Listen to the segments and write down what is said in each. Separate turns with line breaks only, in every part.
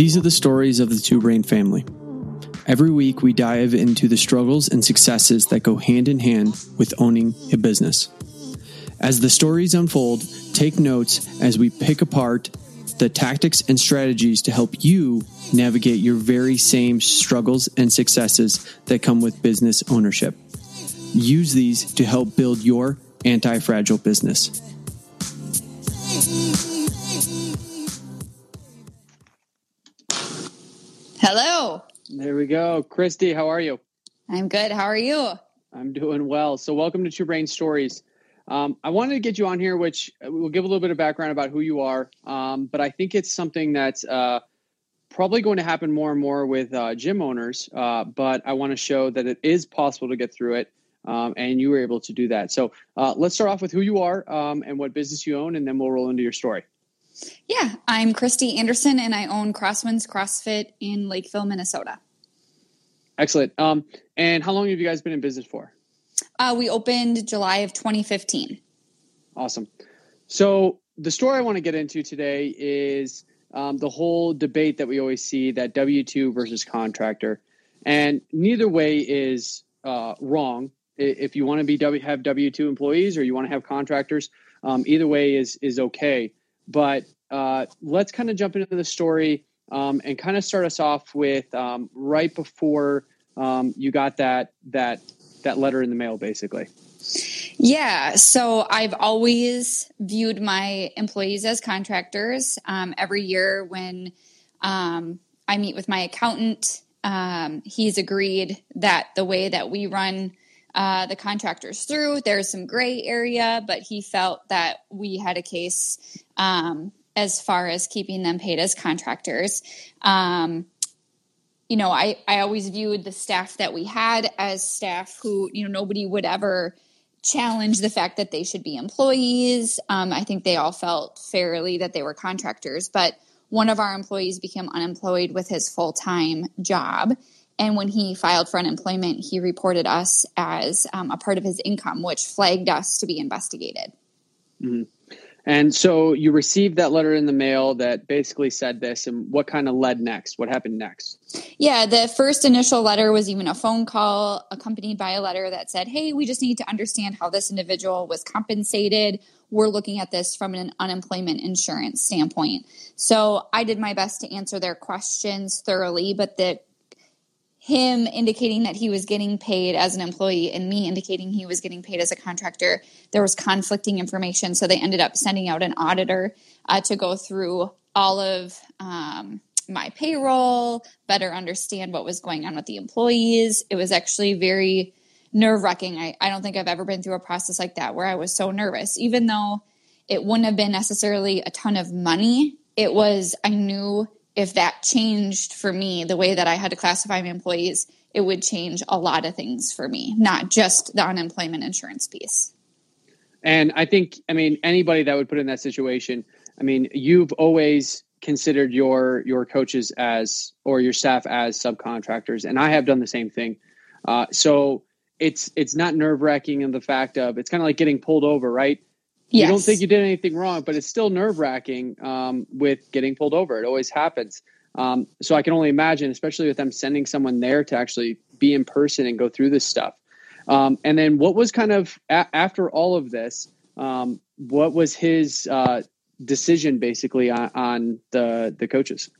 These are the stories of the Two Brain family. Every week, we dive into the struggles and successes that go hand in hand with owning a business. As the stories unfold, take notes as we pick apart the tactics and strategies to help you navigate your very same struggles and successes that come with business ownership. Use these to help build your anti fragile business. There we go. Christy, how are you?
I'm good. How are you?
I'm doing well. So, welcome to Two Brain Stories. Um, I wanted to get you on here, which will give a little bit of background about who you are. Um, but I think it's something that's uh, probably going to happen more and more with uh, gym owners. Uh, but I want to show that it is possible to get through it. Um, and you were able to do that. So uh, let's start off with who you are um, and what business you own, and then we'll roll into your story.
Yeah, I'm Christy Anderson, and I own Crosswinds CrossFit in Lakeville, Minnesota.
Excellent. Um, and how long have you guys been in business for?
Uh, we opened July of 2015.
Awesome. So the story I want to get into today is um, the whole debate that we always see that W two versus contractor, and neither way is uh, wrong. If you want to be w, have W two employees or you want to have contractors, um, either way is is okay. But uh, let's kind of jump into the story um, and kind of start us off with um, right before um, you got that that that letter in the mail, basically.
Yeah, so I've always viewed my employees as contractors. Um, every year when um, I meet with my accountant, um, he's agreed that the way that we run uh, the contractors through. There's some gray area, but he felt that we had a case um, as far as keeping them paid as contractors. Um, you know, I, I always viewed the staff that we had as staff who, you know, nobody would ever challenge the fact that they should be employees. Um, I think they all felt fairly that they were contractors, but one of our employees became unemployed with his full time job. And when he filed for unemployment, he reported us as um, a part of his income, which flagged us to be investigated.
Mm-hmm. And so you received that letter in the mail that basically said this, and what kind of led next? What happened next?
Yeah, the first initial letter was even a phone call accompanied by a letter that said, Hey, we just need to understand how this individual was compensated. We're looking at this from an unemployment insurance standpoint. So I did my best to answer their questions thoroughly, but the him indicating that he was getting paid as an employee and me indicating he was getting paid as a contractor, there was conflicting information. So they ended up sending out an auditor uh, to go through all of um, my payroll, better understand what was going on with the employees. It was actually very nerve wracking. I, I don't think I've ever been through a process like that where I was so nervous, even though it wouldn't have been necessarily a ton of money. It was, I knew if that changed for me the way that I had to classify my employees, it would change a lot of things for me, not just the unemployment insurance piece.
And I think, I mean, anybody that would put in that situation, I mean, you've always considered your your coaches as or your staff as subcontractors, and I have done the same thing. Uh, so it's it's not nerve wracking in the fact of it's kind of like getting pulled over, right? Yes. You don't think you did anything wrong, but it's still nerve wracking um, with getting pulled over. It always happens. Um, so I can only imagine, especially with them sending someone there to actually be in person and go through this stuff. Um, and then what was kind of a- after all of this, um, what was his uh, decision basically on, on the the coaches?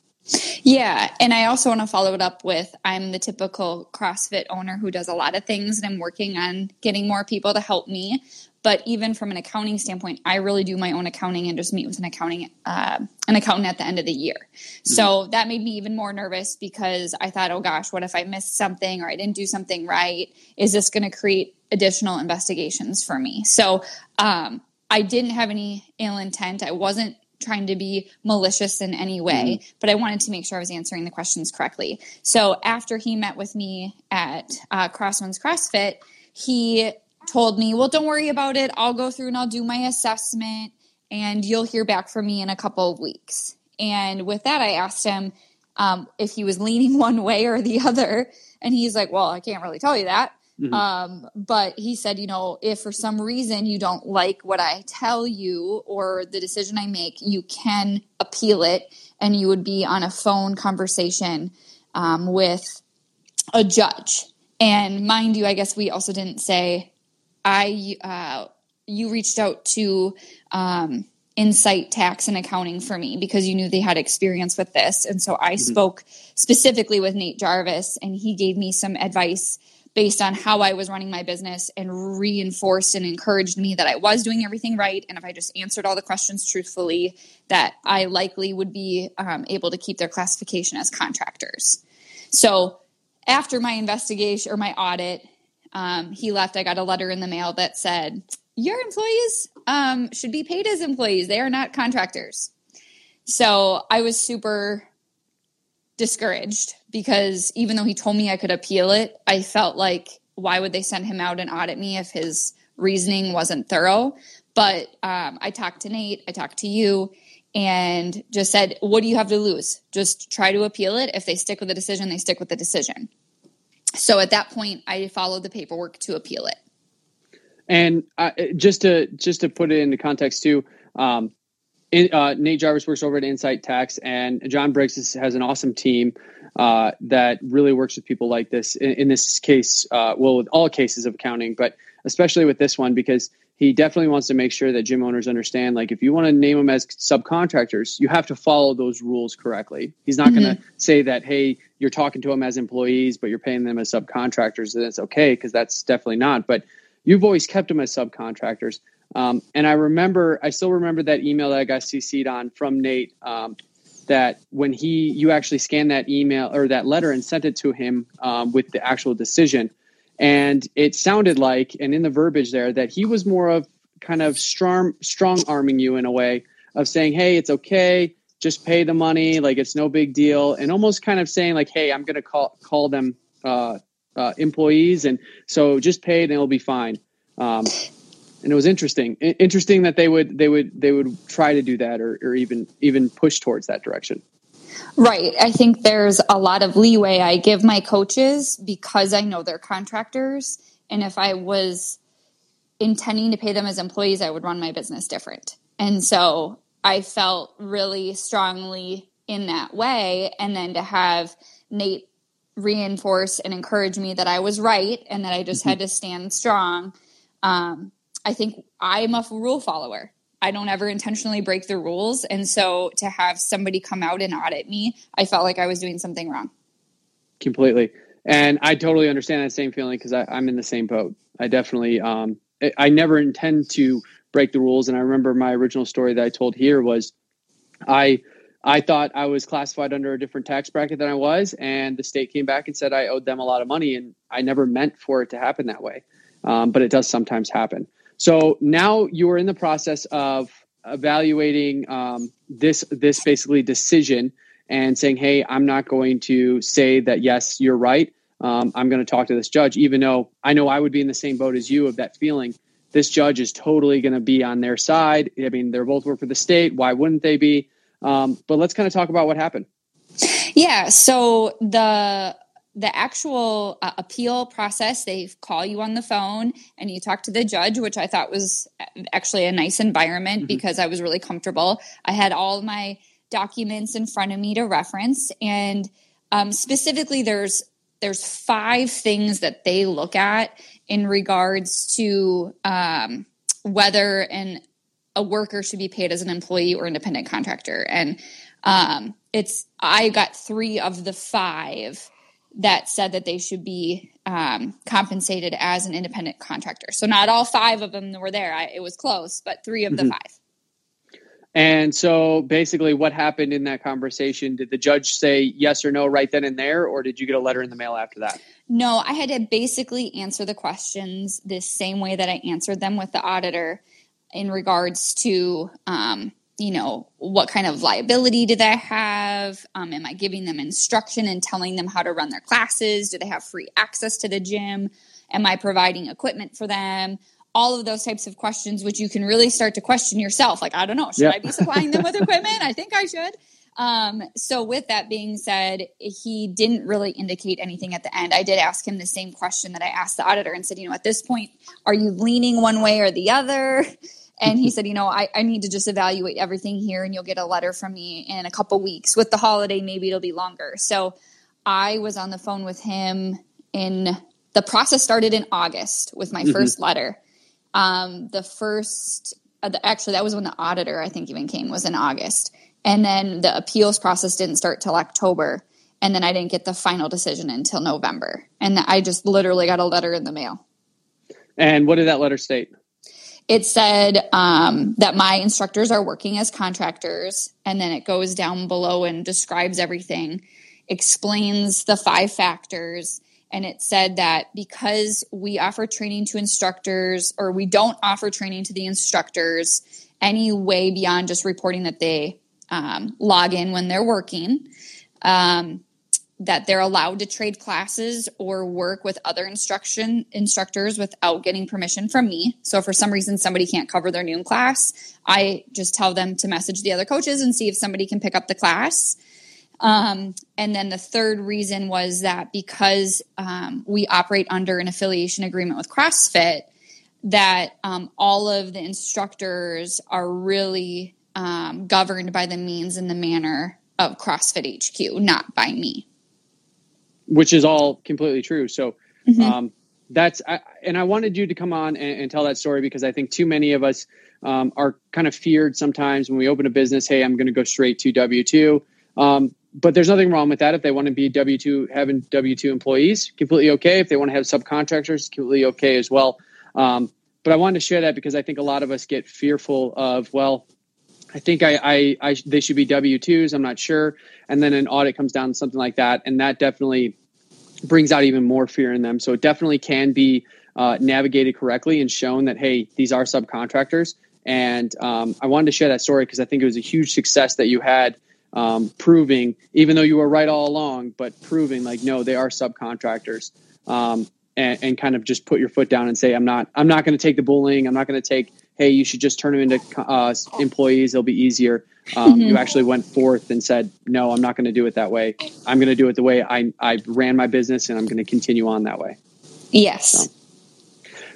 Yeah, and I also want to follow it up with I'm the typical CrossFit owner who does a lot of things and I'm working on getting more people to help me. But even from an accounting standpoint, I really do my own accounting and just meet with an accounting uh, an accountant at the end of the year. Mm-hmm. So that made me even more nervous because I thought, oh gosh, what if I missed something or I didn't do something right? Is this going to create additional investigations for me? So um, I didn't have any ill intent. I wasn't trying to be malicious in any way, mm-hmm. but I wanted to make sure I was answering the questions correctly. So after he met with me at uh, Crosswinds CrossFit, he told me, Well, don't worry about it. I'll go through and I'll do my assessment and you'll hear back from me in a couple of weeks. And with that, I asked him um, if he was leaning one way or the other. And he's like, Well, I can't really tell you that. Mm-hmm. Um, but he said, you know, if for some reason you don't like what I tell you or the decision I make, you can appeal it and you would be on a phone conversation um, with a judge. And mind you, I guess we also didn't say I. Uh, you reached out to um, Insight Tax and Accounting for me because you knew they had experience with this, and so I mm-hmm. spoke specifically with Nate Jarvis, and he gave me some advice based on how I was running my business and reinforced and encouraged me that I was doing everything right. And if I just answered all the questions truthfully, that I likely would be um, able to keep their classification as contractors. So after my investigation or my audit, um, he left. I got a letter in the mail that said, Your employees um, should be paid as employees. They are not contractors. So I was super discouraged because even though he told me I could appeal it, I felt like why would they send him out and audit me if his reasoning wasn't thorough? But um, I talked to Nate, I talked to you, and just said, What do you have to lose? Just try to appeal it. If they stick with the decision, they stick with the decision. So at that point, I followed the paperwork to appeal it.
And uh, just to just to put it into context too, um, in, uh, Nate Jarvis works over at Insight Tax, and John Briggs is, has an awesome team uh, that really works with people like this. In, in this case, uh, well, with all cases of accounting, but especially with this one because he definitely wants to make sure that gym owners understand. Like, if you want to name them as subcontractors, you have to follow those rules correctly. He's not mm-hmm. going to say that, hey, you're talking to them as employees, but you're paying them as subcontractors, and it's okay because that's definitely not. But you've always kept them as subcontractors. Um, and I remember, I still remember that email that I got CC'd on from Nate. Um, that when he, you actually scanned that email or that letter and sent it to him um, with the actual decision, and it sounded like, and in the verbiage there, that he was more of kind of strong, strong arming you in a way of saying, "Hey, it's okay, just pay the money, like it's no big deal," and almost kind of saying like, "Hey, I'm going to call call them uh, uh, employees, and so just pay and it'll be fine." Um, and it was interesting interesting that they would they would they would try to do that or, or even even push towards that direction.
Right. I think there's a lot of leeway i give my coaches because i know they're contractors and if i was intending to pay them as employees i would run my business different. And so i felt really strongly in that way and then to have nate reinforce and encourage me that i was right and that i just mm-hmm. had to stand strong um, I think I'm a rule follower. I don't ever intentionally break the rules. And so to have somebody come out and audit me, I felt like I was doing something wrong.
Completely. And I totally understand that same feeling because I'm in the same boat. I definitely, um, I never intend to break the rules. And I remember my original story that I told here was I, I thought I was classified under a different tax bracket than I was, and the state came back and said I owed them a lot of money, and I never meant for it to happen that way, um, but it does sometimes happen. So now you are in the process of evaluating um, this this basically decision and saying, "Hey, I'm not going to say that yes, you're right. Um, I'm going to talk to this judge, even though I know I would be in the same boat as you of that feeling. This judge is totally going to be on their side. I mean, they're both work for the state. Why wouldn't they be? Um, but let's kind of talk about what happened.
Yeah. So the the actual uh, appeal process, they call you on the phone and you talk to the judge, which I thought was actually a nice environment mm-hmm. because I was really comfortable. I had all my documents in front of me to reference, and um, specifically, there's there's five things that they look at in regards to um, whether an a worker should be paid as an employee or independent contractor, and um, it's I got three of the five that said that they should be um, compensated as an independent contractor. So not all five of them were there. I, it was close, but three of mm-hmm. the five.
And so basically, what happened in that conversation? Did the judge say yes or no right then and there, or did you get a letter in the mail after that?
No, I had to basically answer the questions the same way that I answered them with the auditor in regards to um, you know, what kind of liability do they have? Um, am I giving them instruction and telling them how to run their classes? Do they have free access to the gym? Am I providing equipment for them? All of those types of questions, which you can really start to question yourself. Like, I don't know, should yeah. I be supplying them with equipment? I think I should. Um, so, with that being said, he didn't really indicate anything at the end. I did ask him the same question that I asked the auditor and said, you know, at this point, are you leaning one way or the other? And he said, you know, I, I need to just evaluate everything here and you'll get a letter from me in a couple weeks. With the holiday, maybe it'll be longer. So I was on the phone with him in the process started in August with my mm-hmm. first letter. Um, the first, uh, the, actually, that was when the auditor, I think, even came, was in August. And then the appeals process didn't start till October. And then I didn't get the final decision until November. And I just literally got a letter in the mail.
And what did that letter state?
it said um, that my instructors are working as contractors, and then it goes down below and describes everything, explains the five factors. And it said that because we offer training to instructors, or we don't offer training to the instructors any way beyond just reporting that they um, log in when they're working, um, that they're allowed to trade classes or work with other instruction instructors without getting permission from me. So for some reason somebody can't cover their noon class, I just tell them to message the other coaches and see if somebody can pick up the class. Um, and then the third reason was that because um, we operate under an affiliation agreement with CrossFit, that um, all of the instructors are really um, governed by the means and the manner of CrossFit HQ, not by me
which is all completely true. So mm-hmm. um, that's I, and I wanted you to come on and, and, tell that story because I think too many of us um, are kind of feared sometimes when we open a business. Hey, I'm going to go straight to W two. Um, but there's nothing wrong with that. If they want to be W two, having W two employees, completely okay. If they want to have subcontractors, completely okay as well. Um, but I wanted to share that because I think a lot of us get fearful of well, I think I, I, I they should be W twos. I'm not sure, and then an audit comes down something like that, and that definitely brings out even more fear in them. So it definitely can be uh, navigated correctly and shown that hey, these are subcontractors. And um, I wanted to share that story because I think it was a huge success that you had um, proving, even though you were right all along, but proving like no, they are subcontractors. Um, and, and, kind of just put your foot down and say, I'm not, I'm not going to take the bullying. I'm not going to take, hey, you should just turn them into uh, employees. It'll be easier. Um, mm-hmm. You actually went forth and said, "No, I'm not going to do it that way. I'm going to do it the way I I ran my business, and I'm going to continue on that way."
Yes.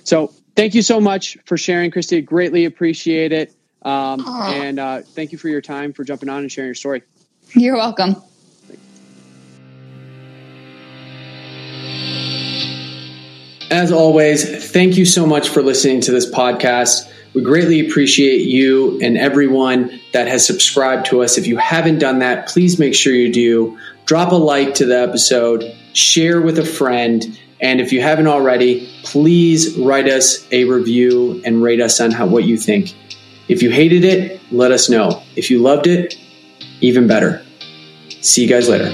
So, so thank you so much for sharing, Christy. Greatly appreciate it, um, and uh, thank you for your time for jumping on and sharing your story.
You're welcome.
As always, thank you so much for listening to this podcast. We greatly appreciate you and everyone that has subscribed to us. If you haven't done that, please make sure you do. Drop a like to the episode, share with a friend, and if you haven't already, please write us a review and rate us on how, what you think. If you hated it, let us know. If you loved it, even better. See you guys later.